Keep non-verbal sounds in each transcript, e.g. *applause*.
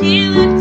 Jackie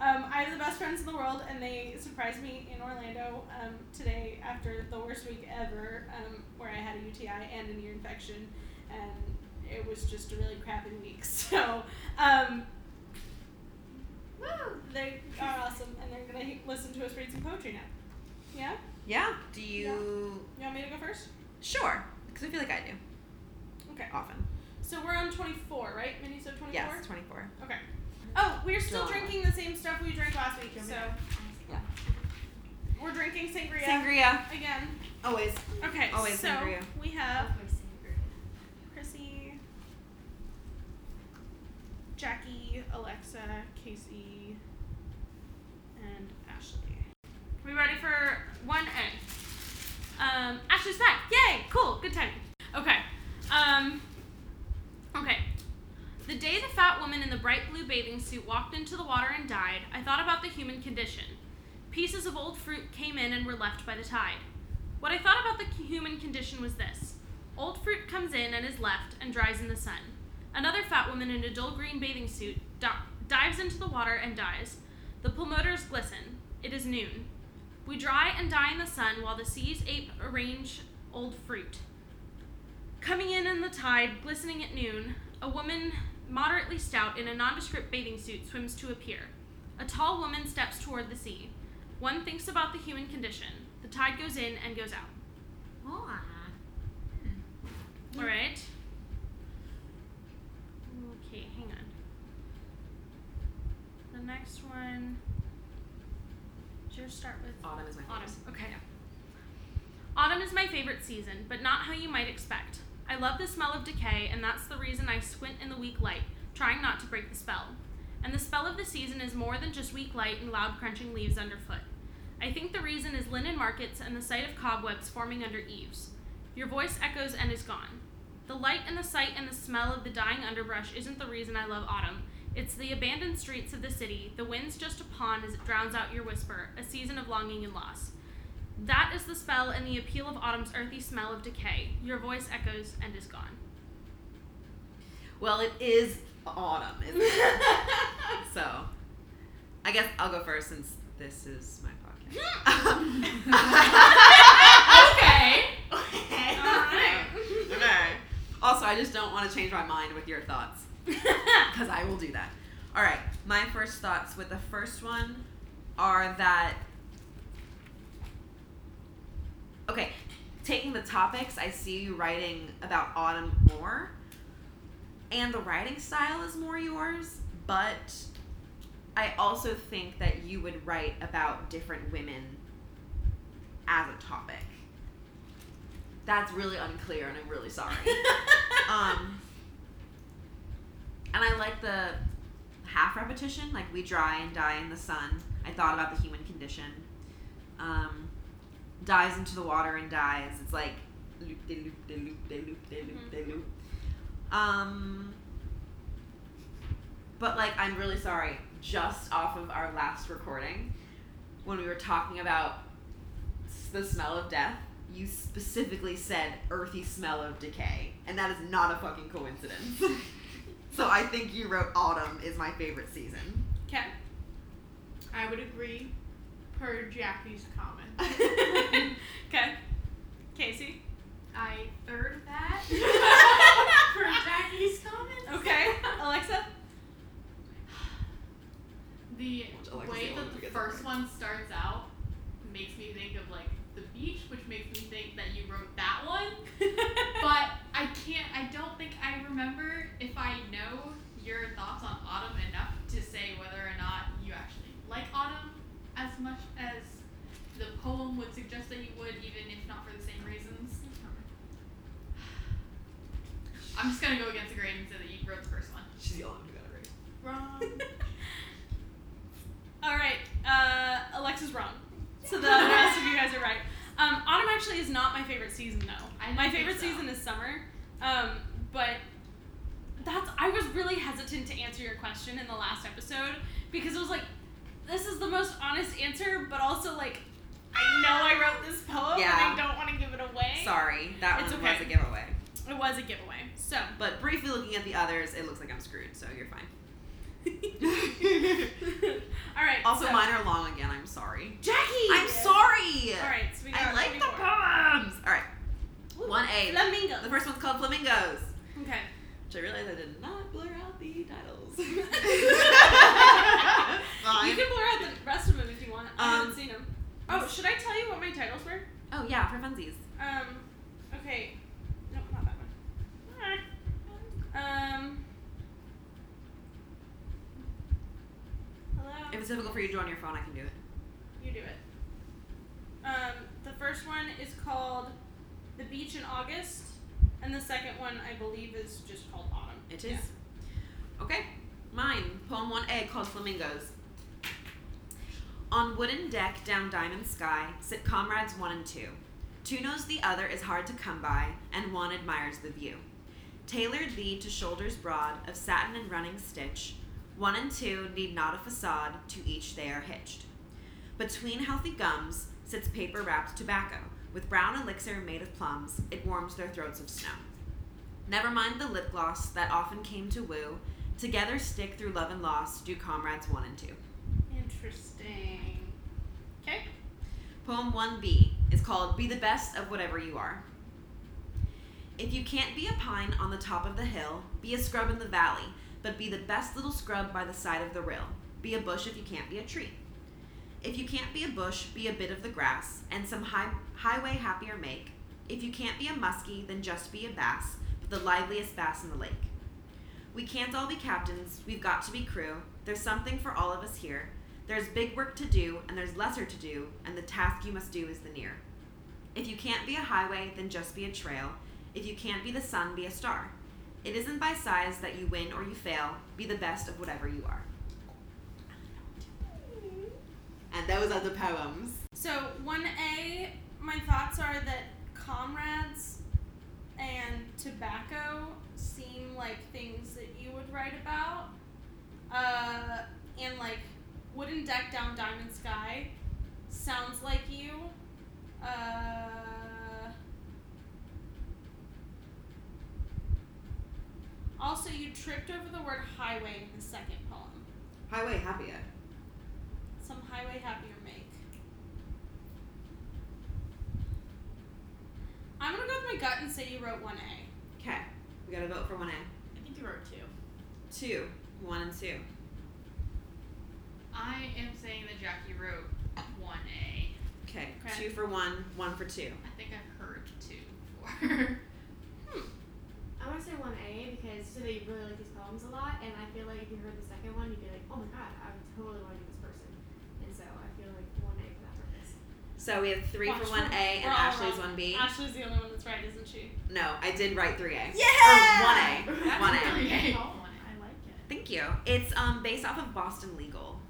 Um, I have the best friends in the world, and they surprised me in Orlando um, today after the worst week ever, um, where I had a UTI and an ear infection, and it was just a really crappy week. *laughs* So, um, woo, they are awesome, and they're gonna he- listen to us read some poetry now. Yeah, Yeah. Do you? Yeah. you want me to go first? Sure. Because I feel like I do Okay. often. So we're on twenty four, right? Mini so twenty four. Yes, twenty-four. Okay. Oh, we're still Drama. drinking the same stuff we drank last week, so Yeah. we're drinking sangria Sangria. again. Always. Okay, Always so sangria. we have Chrissy, Jackie, Alexa, Casey, and Ashley. We ready for one A? Um, Ashley's back! Yay! Cool. Good time. Okay. Um. Okay. The day the fat woman in the bright blue bathing suit walked into the water and died, I thought about the human condition. Pieces of old fruit came in and were left by the tide. What I thought about the human condition was this old fruit comes in and is left and dries in the sun. Another fat woman in a dull green bathing suit di- dives into the water and dies. The pulmotors glisten. It is noon. We dry and die in the sun while the seas ape arrange old fruit. Coming in in the tide, glistening at noon, a woman moderately stout in a nondescript bathing suit swims to a pier. A tall woman steps toward the sea. One thinks about the human condition. The tide goes in and goes out. All right. Okay, hang on. The next one. Yours start with Autumn is my Autumn. favorite. Okay. Autumn is my favorite season, but not how you might expect. I love the smell of decay, and that's the reason I squint in the weak light, trying not to break the spell. And the spell of the season is more than just weak light and loud crunching leaves underfoot. I think the reason is linen markets and the sight of cobwebs forming under eaves. Your voice echoes and is gone. The light and the sight and the smell of the dying underbrush isn't the reason I love autumn. It's the abandoned streets of the city, the wind's just a pawn as it drowns out your whisper, a season of longing and loss. That is the spell and the appeal of autumn's earthy smell of decay. Your voice echoes and is gone. Well, it is autumn, isn't it? *laughs* so, I guess I'll go first since this is my podcast. okay. okay. Alright. okay. Also, I just don't want to change my mind with your thoughts *laughs* because I will do that. All right. My first thoughts with the first one are that okay, taking the topics, I see you writing about autumn more, and the writing style is more yours, but I also think that you would write about different women as a topic. That's really unclear, and I'm really sorry. *laughs* um, and I like the half repetition, like we dry and die in the sun. I thought about the human condition. Um, dives into the water and dies. It's like loop de loop de loop de loop de loop de loop. Um, but like I'm really sorry. Just off of our last recording, when we were talking about the smell of death, you specifically said earthy smell of decay, and that is not a fucking coincidence. *laughs* so I think you wrote autumn is my favorite season. Okay. I would agree per Jackie's comment. *laughs* okay. Casey? I third that *laughs* for Jackie's comment. Okay. Alexa? The way that the first one starts out makes me think of like the beach, which makes me think that you wrote that one. *laughs* but I can't, I don't think I remember if I know your thoughts on autumn enough to say whether or not you actually like autumn as much as the poem would suggest that you would, even if not for the same reasons. I'm just gonna go against the grain and say that you wrote the first one. She's the only one who got it right. Wrong. *laughs* All right, uh, Alexa's wrong. So the rest of you guys are right. Um, autumn actually is not my favorite season though. I my favorite so. season is summer. Um, but that's I was really hesitant to answer your question in the last episode because it was like this is the most honest answer, but also like I know I wrote this poem Yeah. and I don't want to give it away. Sorry, that It's one okay. was a giveaway. It was a giveaway. So But briefly looking at the others, it looks like I'm screwed, so you're fine. *laughs* all right. Also, so, mine are long again. I'm sorry. Jackie. I'm sorry. All right, so we got I like the poems. All right, Ooh, one A. Flamingo. The first one's called Flamingos, Okay. which I realized I did not blur out the titles. You can blur out the rest of them if you want. I Um, haven't seen them. Oh, should I tell you what my titles were? Oh yeah, for funsies. Um, okay. No, not that one. Um. Hello. If it's difficult for you to do on your phone, I can do it. You do it. Um, the first one is called "The Beach in August," and the second one, I believe, is just called "Autumn." It is. Okay. Mine, poem 1A called Flamingos. On wooden deck down diamond sky sit comrades one and two. Two knows the other is hard to come by, and one admires the view. Tailored thee to shoulders broad of satin and running stitch, one and two need not a facade, to each they are hitched. Between healthy gums sits paper wrapped tobacco, with brown elixir made of plums, it warms their throats of snow. Never mind the lip gloss that often came to woo. Together stick through love and loss, do comrades one and two. Interesting. Okay. Poem 1b is called Be the Best of Whatever You Are. If you can't be a pine on the top of the hill, be a scrub in the valley, but be the best little scrub by the side of the rill. Be a bush if you can't be a tree. If you can't be a bush, be a bit of the grass, and some high, highway happier make. If you can't be a muskie, then just be a bass, but the liveliest bass in the lake. We can't all be captains, we've got to be crew. There's something for all of us here. There's big work to do, and there's lesser to do, and the task you must do is the near. If you can't be a highway, then just be a trail. If you can't be the sun, be a star. It isn't by size that you win or you fail. Be the best of whatever you are. And those are the poems. So one A, my thoughts are that comrades and tobacco seem like things that you would write about. Uh, and like wooden deck down diamond sky sounds like you. Uh, also, you tripped over the word highway in the second poem. Highway Happy Ed. Some highway happier make. I'm gonna go with my gut and say you wrote one A. Okay. We gotta vote for 1A. I think you wrote two. 2. 1 and 2. I am saying that Jackie wrote one A. Okay. Okay. 2 for 1, 1 for 2. I think I've heard two before. *laughs* Hmm. I want to say one A because you said that you really like these poems a lot, and I feel like if you heard the second one, you'd be like, oh my god, I would totally want to be this person. And so I feel like one A for that purpose. So we have 3 Watch, for 1A and Ashley's wrong. 1B. Ashley's the only one that's right, isn't she? No, I did write 3A. Yeah! Or 1A. That's 1A. really Okay. Oh, one A. I like it. Thank you. It's um based off of Boston Legal.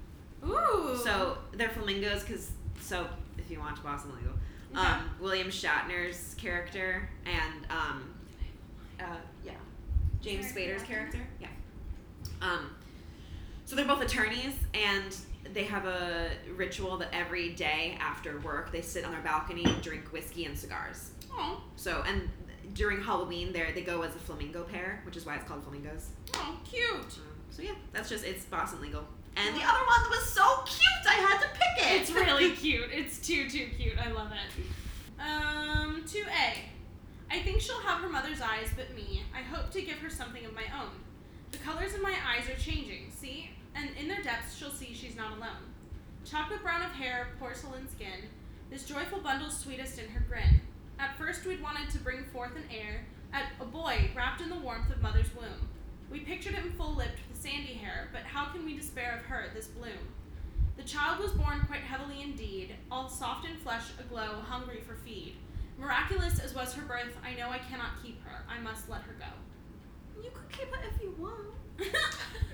Ooh. So they're flamingos because so if you watch Boston Legal, Okay. um, William Shatner's character and um, uh, yeah, James Spader's character, yeah. Um, so they're both attorneys and they have a ritual that every day after work they sit on their balcony and drink whiskey and cigars. oh, So and during Halloween they they go as a flamingo pair, which is why it's called flamingos. oh, cute. Um, so yeah, that's just it's Boston Legal. And the other one was so cute, I had to pick it. It's really *laughs* cute. It's too too cute. I love it. Um, two A. I think she'll have her mother's eyes, but me. I hope to give her something of my own. The colors in my eyes are changing. See, and in their depths, she'll see she's not alone. Chocolate brown of hair, porcelain skin. This joyful bundle's sweetest in her grin. At first, we'd wanted to bring forth an heir, at a boy wrapped in the warmth of mother's womb. We pictured him full lipped with sandy hair, but how can we despair of her, this bloom? The child was born quite heavily indeed, all soft in flesh, aglow, hungry for feed. Miraculous as was her birth, I know I cannot keep her. I must let her go. You could keep her if you want. *laughs*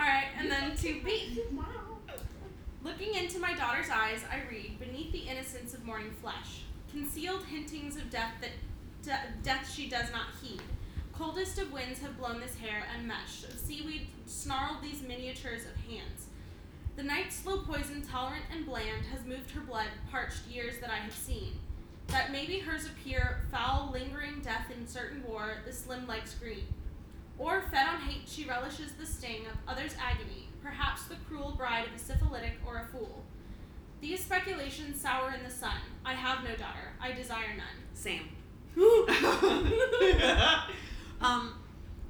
All right, and then to B. Looking into my daughter's eyes, I read, beneath the innocence of morning flesh, concealed hintings of death that de- death she does not heed. Coldest of winds have blown this hair unmeshed, of seaweed snarled these miniatures of hands. The night's slow poison, tolerant and bland, has moved her blood, parched years that I have seen. That maybe hers appear foul, lingering death in certain war, the slim legs green. Or, fed on hate, she relishes the sting of others' agony, perhaps the cruel bride of a syphilitic or a fool. These speculations sour in the sun. I have no daughter. I desire none. Same. *laughs* um,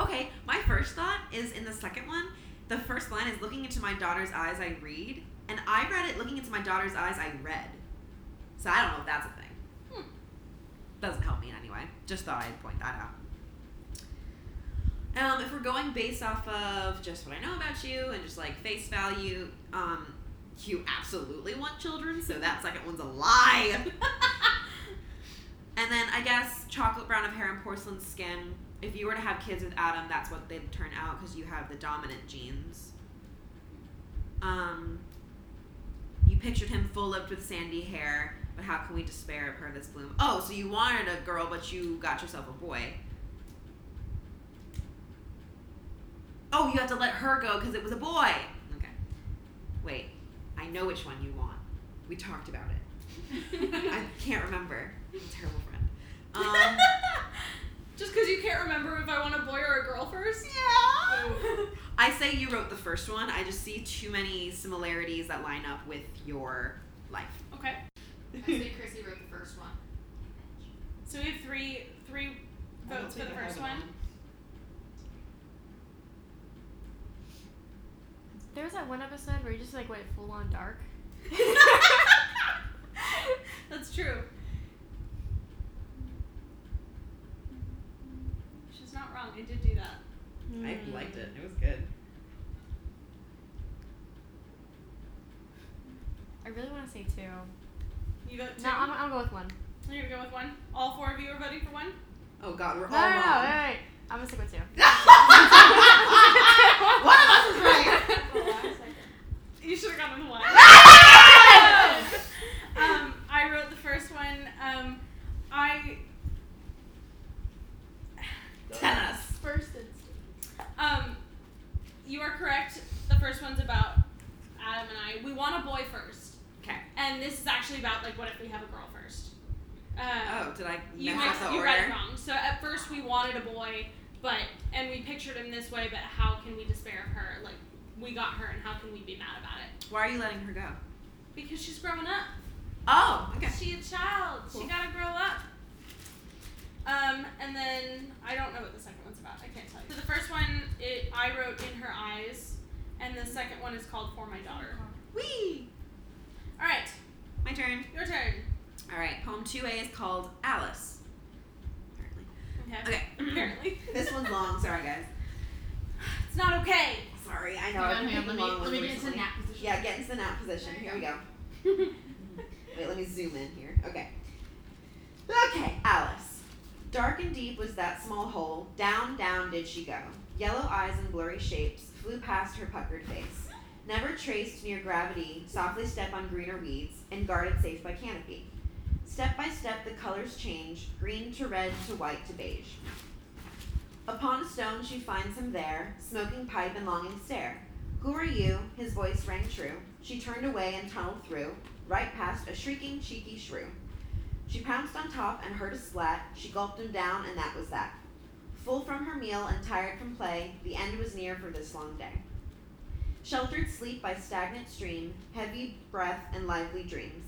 okay, my first thought is in the second one. The first line is looking into my daughter's eyes, I read. And I read it looking into my daughter's eyes, I read. So I don't know if that's a thing. Hmm. Doesn't help me in any way. Just thought I'd point that out. Um, if we're going based off of just what I know about you and just like face value, um, you absolutely want children, so that second one's a lie. *laughs* And then I guess chocolate brown of hair and porcelain skin. If you were to have kids with Adam, that's what they'd turn out because you have the dominant genes. Um, you pictured him full lipped with sandy hair, but how can we despair of her this bloom? Oh, so you wanted a girl, but you got yourself a boy. Oh, you had to let her go because it was a boy. Okay. Wait, I know which one you want. We talked about it. *laughs* I can't remember. I'm a terrible friend. Um, *laughs* Just because you can't remember if I want a boy or a girl first? yeah. *laughs* I say you wrote the first one. I just see too many similarities that line up with your life. Okay. I say Chrissy wrote the first one. So we have three three votes for the first one. There was that one episode where you just like went full on dark. *laughs* That's true. She's not wrong. I did do that. I mm. liked it. It was good. I really want to say two. You vote two. No, I'm, I'll go with one. You're gonna go with one. All four of you are voting for one. Oh God, we're No, all no, no, wrong. wait, wait. I'm gonna stick with two. *laughs* *laughs* One of us is right. You should have gone with one. um, I wrote the first one. Um, I Tennis. First instinct. um, you are correct. The first one's about Adam and I. We want a boy first, Okay. and this is actually about like what if we have a girl first. Uh, Oh, did I you mess mixed, up the you order? read it wrong. So at first we wanted a boy, but and we pictured him this way. But how can we despair of her? Like we got her, and how can we be mad about it? Why are you letting her go? Because she's growing up. Oh, okay. She a child. She gotta grow up. Um, and then I don't know what the second one's about. I can't tell you. So the first one, it I wrote in her eyes, and the second one is called For My Daughter. Wee. All right, My turn. your turn. All right. Poem two A is called Alice. Apparently. Okay. Okay. *laughs* Apparently, *laughs* This one's long. Sorry, guys. it's not okay. Sorry, I know. Hang I've been hang on, let me- let me get into nap position. Yeah, get into the nap position. Here we go. *laughs* Wait, let me zoom in here. Okay. Okay, Alice. Dark and deep was that small hole. Down, down did she go. Yellow eyes and blurry shapes flew past her puckered face. Never traced near gravity, softly step on greener weeds, and guarded safe by canopy. Step by step the colors change, green to red to white to beige. Upon a stone she finds him there, smoking pipe and longing stare. Who are you? His voice rang true. She turned away and tunneled through, right past a shrieking, cheeky shrew. She pounced on top and heard a splat. She gulped him down, and that was that. Full from her meal and tired from play, the end was near for this long day. Sheltered sleep by stagnant stream, heavy breath and lively dreams.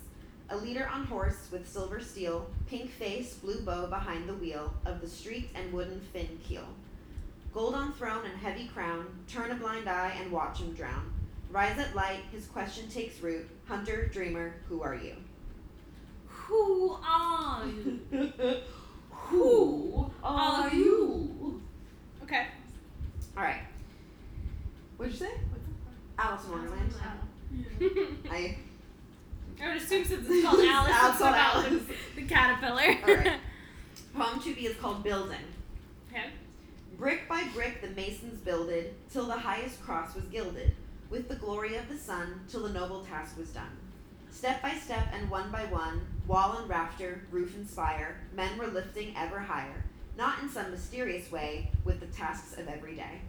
A leader on horse with silver steel, pink face, blue bow behind the wheel of the streaked and wooden fin keel. Gold on throne and heavy crown, turn a blind eye and watch him drown. Rise at light, his question takes root. Hunter, dreamer, who are you? Who are you? *laughs* Who are you? Okay. Alright. What'd you say? Alice in Wonderland. *laughs* I I would assume since it's called *laughs* Alice, it's called about Alice. *laughs* The, caterpillar. Alright. Poem *laughs* 2B is called Building. Okay. Brick by brick the masons builded, till the highest cross was gilded, with the glory of the sun, till the noble task was done. Step by step and one by one, wall and rafter, roof and spire, men were lifting ever higher, not in some mysterious way, with the tasks of every day.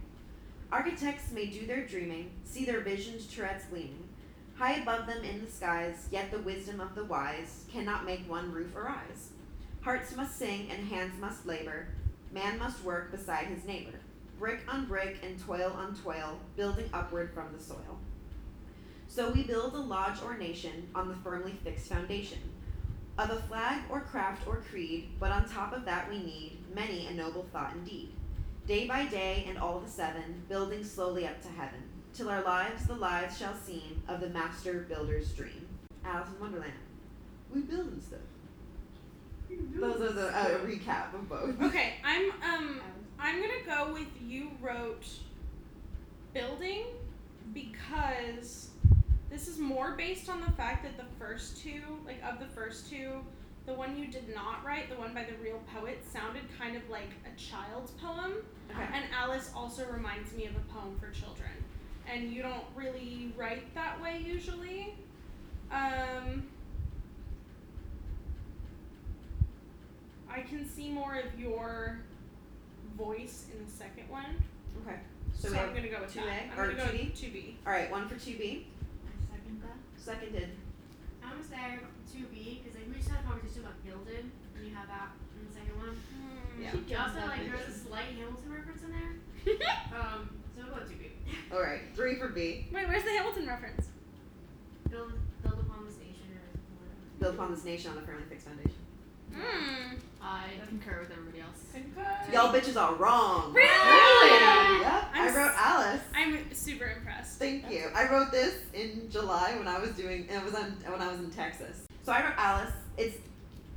Architects may do their dreaming, see their visioned turrets gleaming, high above them in the skies, yet the wisdom of the wise cannot make one roof arise. Hearts must sing and hands must labor, Man must work beside his neighbor, brick on brick and toil on toil, building upward from the soil. So we build a lodge or nation on the firmly fixed foundation of a flag or craft or creed, but on top of that we need many a noble thought indeed. Day by day and all the seven, building slowly up to heaven, till our lives the lives shall seem of the master builder's dream. Alice in Wonderland. We building stuff. Those are the uh, recap of both. Okay, I'm um *laughs* I'm gonna go with you wrote building because this is more based on the fact that the first two, like of the first two, the one you did not write, the one by the real poet, sounded kind of like a child's poem. Okay. And Alice also reminds me of a poem for children. And you don't really write that way usually. Um, I can see more of your voice in the second one. Okay. So, So, we I'm have gonna go with 2A that. I'm or gonna go 2B? with 2B. all right, one for two B. I second that. Seconded. I'm gonna say two B because like we just had a conversation about gilded, and you have that in the second one. Yeah. You also like there's a slight Hamilton reference in there. *laughs* Um, so we'll go two B. All right, three for B. Wait, where's the Hamilton reference? Build build upon this nation or whatever. Build upon this nation on the firmly fixed foundation. Mm. I concur with everybody else. Concur. Y'all bitches are wrong. Really? Yep. I'm I wrote Alice. I'm super impressed. Thank you. I wrote this in July when I was doing. It was on when I was in Texas. So I wrote Alice. It's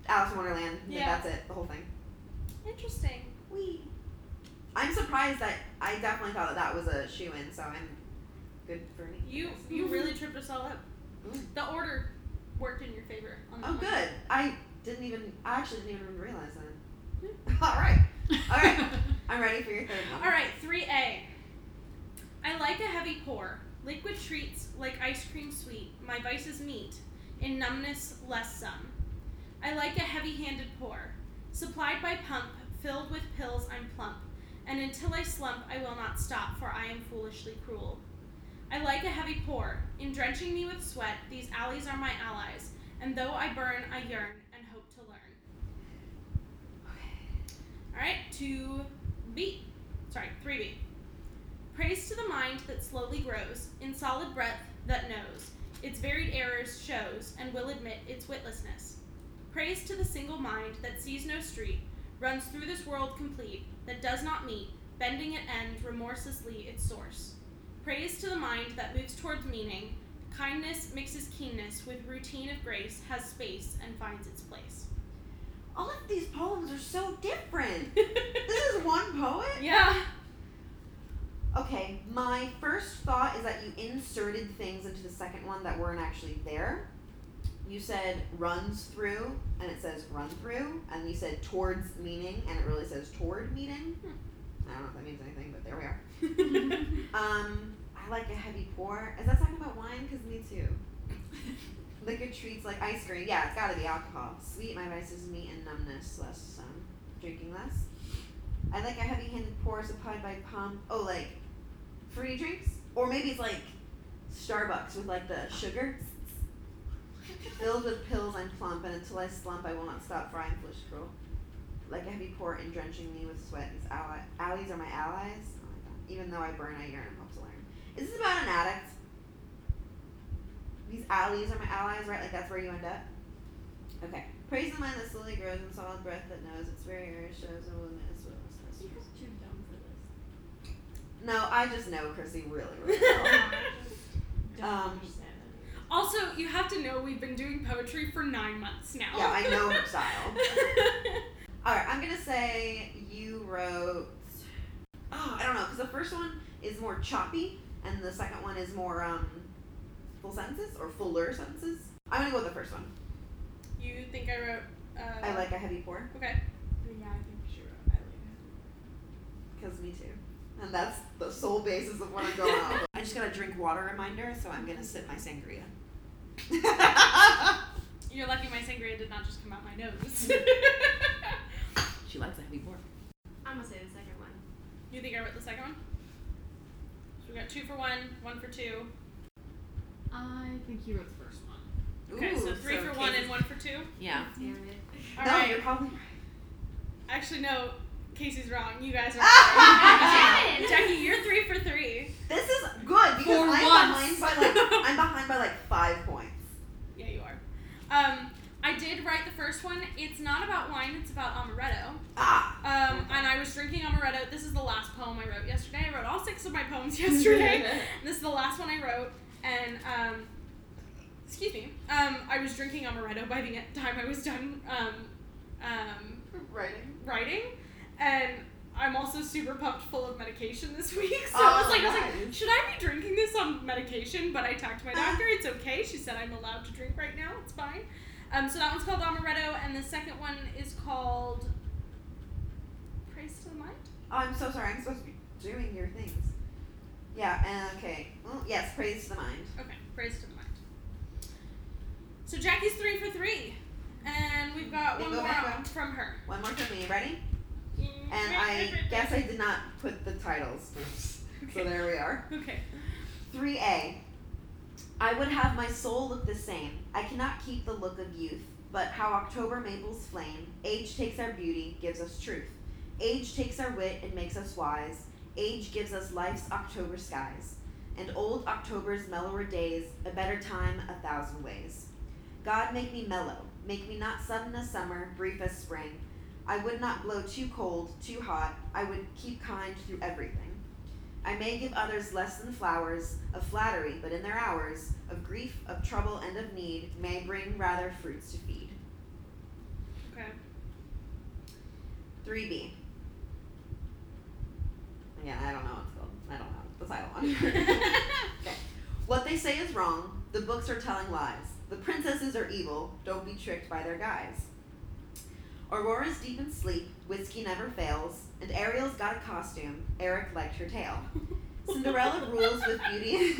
Alice in Wonderland. Yeah. That's it. The whole thing. Interesting. Wee. I'm surprised that I definitely thought that that was a shoe in. So I'm good for me. You you really tripped us all up. Mm. The order worked in your favor on that Oh, one. good. I didn't even. I actually didn't even realize that. *laughs* All right. All right. *laughs* I'm ready for your third one. All right, 3A. I like a heavy pour, liquid treats like ice cream sweet. My vices meet in numbness less some. I like a heavy-handed pour, supplied by pump, filled with pills I'm plump, and until I slump I will not stop, for I am foolishly cruel. I like a heavy pour, in drenching me with sweat. These alleys are my allies, and though I burn, I yearn and hope to learn. All right, two B. Sorry, three B. Praise to the mind that slowly grows in solid breath that knows its varied errors shows and will admit its witlessness. Praise to the single mind that sees no street, runs through this world complete, that does not meet, bending at end remorselessly its source. Praise to the mind that moves towards meaning, kindness mixes keenness with routine of grace, has space and finds its place. All of these poems are so different. *laughs* this is one poet. yeah. Okay, my first thought is that you inserted things into the second one that weren't actually there. You said runs through, and it says run through, and you said towards meaning, and it really says toward meaning. I don't know if that means anything, but there we are. *laughs* Um, I like a heavy pour. Is that talking about wine? Because me too. *laughs* Liquor treats like ice cream. Yeah, it's gotta be alcohol. Sweet, my vices, meat, and numbness. Less um, drinking less. I like a heavy-handed pour supplied by pump. Oh, like free drinks, or maybe it's like Starbucks with like the sugar. Filled with pills, I'm plump, and until I slump, I will not stop, for I am foolish. Like a heavy pour in drenching me with sweat. These ally- allies are my allies. Oh my god. Even though I burn, I yearn and hope to learn. Is this about an addict? These allies are my allies, right? Like that's where you end up? Okay. Praise the mind that slowly grows in solid breath that knows its very air shows and will admit its willingness. You guys are too dumb for this. No, I just know Chrissy really, really *laughs* well. Don't Um, understand. Also, you have to know we've been doing poetry for nine months now. yeah, I know her style. *laughs* Alright, I'm gonna say you wrote. Oh, I don't know, because the first one is more choppy, and the second one is more um, full sentences or fuller sentences. I'm gonna go with the first one. you think I wrote? Uh, I like a heavy pour. Okay. Yeah, I think she wrote. I like it. Because me too. And that's the sole basis of what I'm going off. Of. I just got a drink water reminder, so I'm gonna sip my sangria. *laughs* You're lucky my sangria did not just come out my nose. *laughs* she likes a heavy pour. I'm gonna say the second one. you think I wrote the second one? So we got two for one, one for two. I think you wrote the first one. Okay, so Ooh, three for one Casey's- and one for two. Yeah. Damn it. All no, right. you're probably right. Actually, no. Casey's wrong. You guys are. *laughs* Right. Jackie, you're three for three. This is good because For I'm once. behind by like I'm behind by like five points. *laughs* Yeah, you are. Um, I did write the first one. It's not about wine. It's about amaretto. Ah. Um, and I was drinking amaretto. This is the last poem I wrote yesterday. I wrote all six of my poems *laughs* yesterday. this is the last one I wrote. And um, excuse me. Um, I was drinking amaretto by the time I was done um, um, Writing. writing, and I'm also super pumped full of medication this *laughs* week. So I was Oh, like, I was like, should I be drinking this on medication? But I talked to my doctor. It's okay. She said I'm allowed to drink right now. It's fine. Um, so that one's called amaretto, and the second one is called Praise to the Mind. Oh, I'm so sorry. I'm supposed to be doing your things. Yeah. And okay. Well, yes. Praise to the mind. Okay, Praise to the Mind. So Jackie's three for three, and we've got one go more from her. One more from me. Ready? And I guess I did not put the titles. *laughs* So there we are. Okay. 3A. I would have my soul look the same. I cannot keep the look of youth, but how October maples flame. Age takes our beauty, gives us truth. Age takes our wit and makes us wise. Age gives us life's October skies. And old October's mellower days, a better time a thousand ways. God make me mellow, make me not sudden as summer, brief as spring. I would not blow too cold, too hot, I would keep kind through everything. I may give others less than flowers of flattery, but in their hours of grief, of trouble, and of need, may bring rather fruits to feed. Okay. 3b. Again, I don't know what's called. I don't know the title on Okay. What they say is wrong. The books are telling lies. The princesses are evil. Don't be tricked by their guise. Aurora's deep in sleep. Whiskey never fails. And Ariel's got a costume. Eric liked her tail. *laughs* Cinderella rules with beauty. *laughs* *laughs*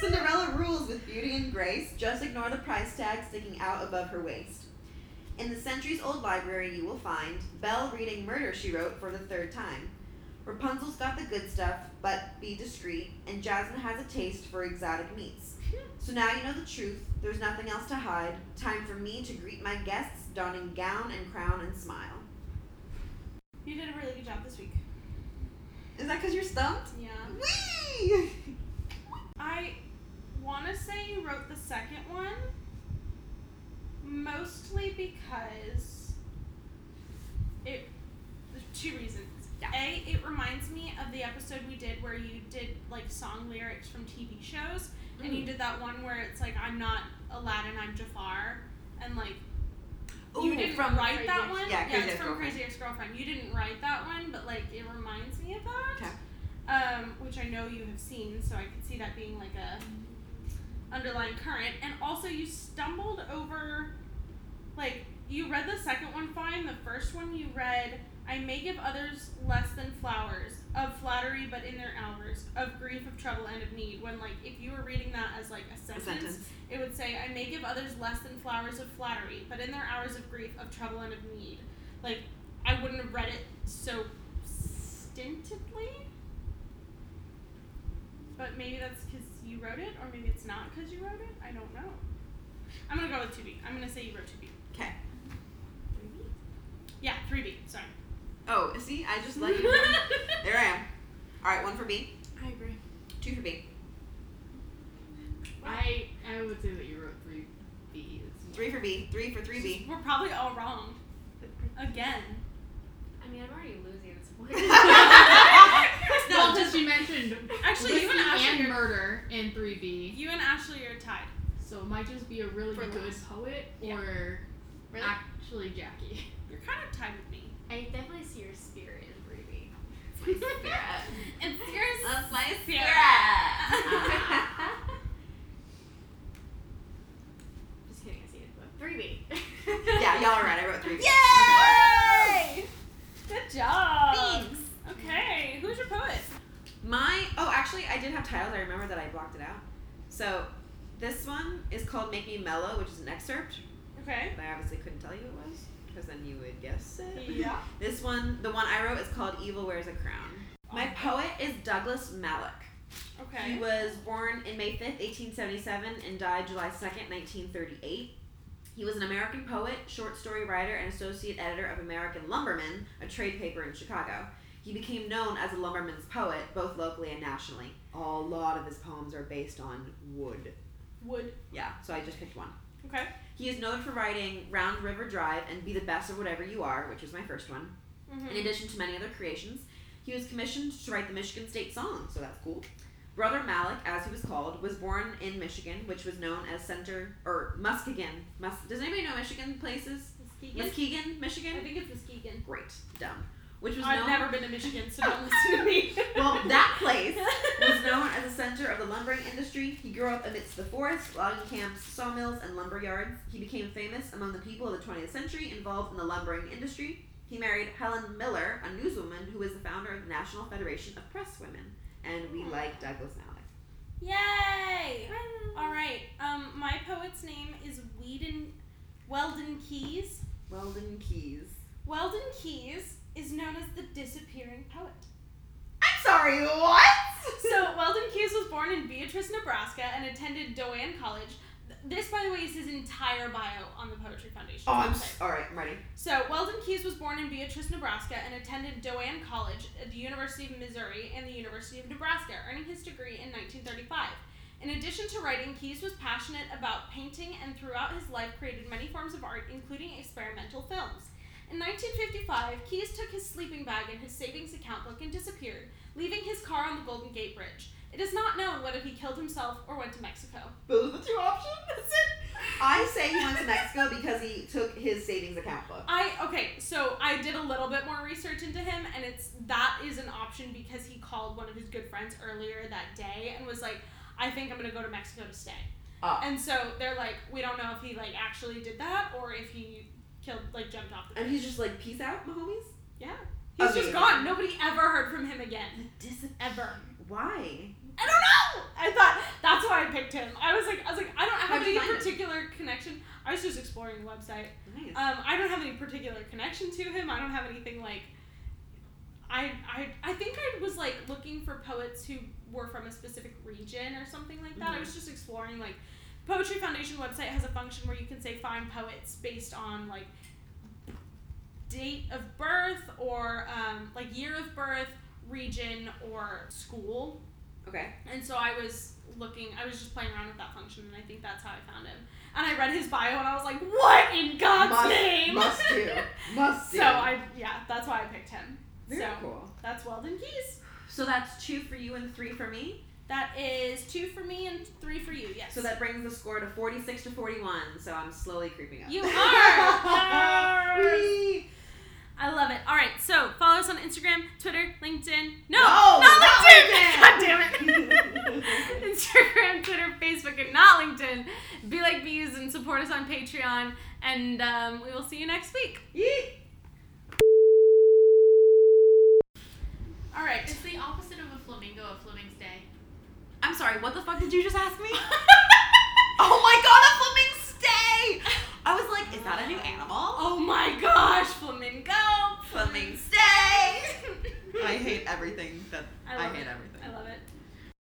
Cinderella rules with beauty and grace. Just ignore the price tag sticking out above her waist. In the centuries old library, you will find Belle reading Murder She Wrote for the third time. Rapunzel's got the good stuff, but be discreet, and Jasmine has a taste for exotic meats. So now you know the truth. There's nothing else to hide. Time for me to greet my guests, donning gown and crown and smile. You did a really good job this week. Is that because you're stumped? Yeah. Whee! *laughs* I want to say you wrote the second one, mostly because it. Two reasons. Yeah. A, it reminds me of the episode we did where you did like song lyrics from TV shows, and you did that one where it's like I'm not Aladdin, I'm Jafar, and like you didn't from write that one. yeah, Crazy it's from. Crazy Ex-Girlfriend. You didn't write that one, but like it reminds me of that Okay. um, which I know you have seen, so I could see that being like a underlying current. And also, you stumbled over, like, you read the second one fine. The first one you read, I may give others less than flowers of flattery, but in their hours of grief, of trouble, and of need. When like, if you were reading that as like a A sentence, sentence. it would say, I may give others less than flowers of flattery, but in their hours of grief, of trouble, and of need. Like, I wouldn't have read it so stintedly. But maybe that's because you wrote it, or maybe it's not because you wrote it. I don't know. I'm gonna go with 2B. I'm gonna say you wrote 2B. Okay. Three B. Yeah, 3B. Sorry. Oh, see, I just let you. know. *laughs* there I am. All right, one for B, I agree. two for B, I I would say that you wrote three B. It's three for B, three for three B. We're probably all wrong. Again. I mean, I'm already losing at this point. *laughs* *laughs* no, because she mentioned Actually, you and Ashley and are- murder in three B. You and Ashley are tied. So it might just be a really For good last. poet Yeah. or Really? actually Jackie. You're kind of tied with me. I definitely see your spirit in Ruby. It's *laughs* my spirit. *laughs* it's yours. That's my spirit. *laughs* Just kidding, I see it. But 3B. yeah, y'all are right. I wrote three B. Yay! Good job. Thanks. Okay, who's your poet? My oh, actually, I did have titles. I remember that I blocked it out. So, this one is called "Make Me Mellow," which is an excerpt, Okay. but I obviously couldn't tell you it was because then you would guess it. Yeah. This one, the one I wrote, is called "Evil Wears a Crown." My poet is Douglas Malloch. Okay. He was born in May 5th, 1877, and died July 2nd, 1938. He was an American poet, short story writer, and associate editor of American Lumberman, a trade paper in Chicago. He became known as a lumberman's poet, both locally and nationally. A lot of his poems are based on wood. Wood. Yeah, so I just picked one. Okay. He is known for writing Round River Drive and Be the Best of Whatever You Are, which was my first one. In Mm-hmm. addition to many other creations, he was commissioned to write the Michigan State Song, so that's cool. Brother Malik, as he was called, was born in Michigan, which was known as Center or Muskegon. Mus- Does anybody know Michigan places? Muskegon? Muskegon, Michigan. I think it's Muskegon. Great, dumb. Which was I've known. never been to Michigan, so don't listen to me. *laughs* Well, that place *laughs* was known as a center of the lumbering industry. He grew up amidst the forests, logging camps, sawmills, and lumber yards. He became famous among the people of the 20th century involved in the lumbering industry. He married Helen Miller, a newswoman who was the founder of the National Federation of Press Women. And we like Douglas Malloch. Yay! All right. Um, my poet's name is Whedon Weldon Kees. Weldon Kees. Weldon Kees is known as the disappearing poet. I'm sorry, what? *laughs* So Weldon Kees was born in Beatrice, Nebraska, and attended Doane College. This, by the way, is his entire bio on the Poetry Foundation. Oh, I'm s- all right. I'm ready. So, Weldon Kees was born in Beatrice, Nebraska, and attended Doane College at the University of Missouri and the University of Nebraska, earning his degree in 1935. In addition to writing, Kees was passionate about painting and throughout his life created many forms of art, including experimental films. In 1955, Kees took his sleeping bag and his savings account book and disappeared, leaving his car on the Golden Gate Bridge. It is not known whether he killed himself or went to Mexico. Those are the two options. That's *laughs* it. I say he went to Mexico because he took his savings account book. I okay, so I did a little bit more research into him, and it's that is an option because he called one of his good friends earlier that day and was like, "I think I'm gonna go to Mexico to stay." Ah. And so they're like, "We don't know if he like actually did that or if he killed like jumped off the." And he's just like, peace out, my homies. yeah, he's Okay. just gone. Nobody ever heard from him again, Dis- ever. Why? I don't know. I thought that's why I picked him. I was like, I was like, I don't have How'd any particular connection. I was just exploring the website. Nice. Um, I don't have any particular connection to him. I don't have anything like. I, I I think I was like looking for poets who were from a specific region or something like that. I Mhm. was just exploring like Poetry Foundation website has a function where you can say find poets based on like date of birth or um, like year of birth, region or school. okay. And so I was looking, I was just playing around with that function, and I think that's how I found him. And I read his bio, and I was like, "What in God's must, name?" Must do. *laughs* Must do. so I, yeah, that's why I picked him. Very so cool. that's Weldon Kees. So that's two for you and three for me. That is two for me and three for you. Yes. So that brings the score to 46 to 41. So I'm slowly creeping up. You are. Yes. *laughs* I love it. All right, so follow us on Instagram, Twitter, LinkedIn. No, No, not, not LinkedIn. LinkedIn. God damn it. *laughs* *laughs* Instagram, Twitter, Facebook, and not LinkedIn. Be like bees and support us on Patreon. And um, we will see you next week. Yeet. All right. It's the opposite of a flamingo, a flaming's day. I'm sorry, what the fuck did you just ask me? *laughs* oh my god, a flamingo stay! I was like, is that a new animal? oh my gosh, flamingo. Flamingo stay! *laughs* I hate everything that I hate everything. I, love it. everything.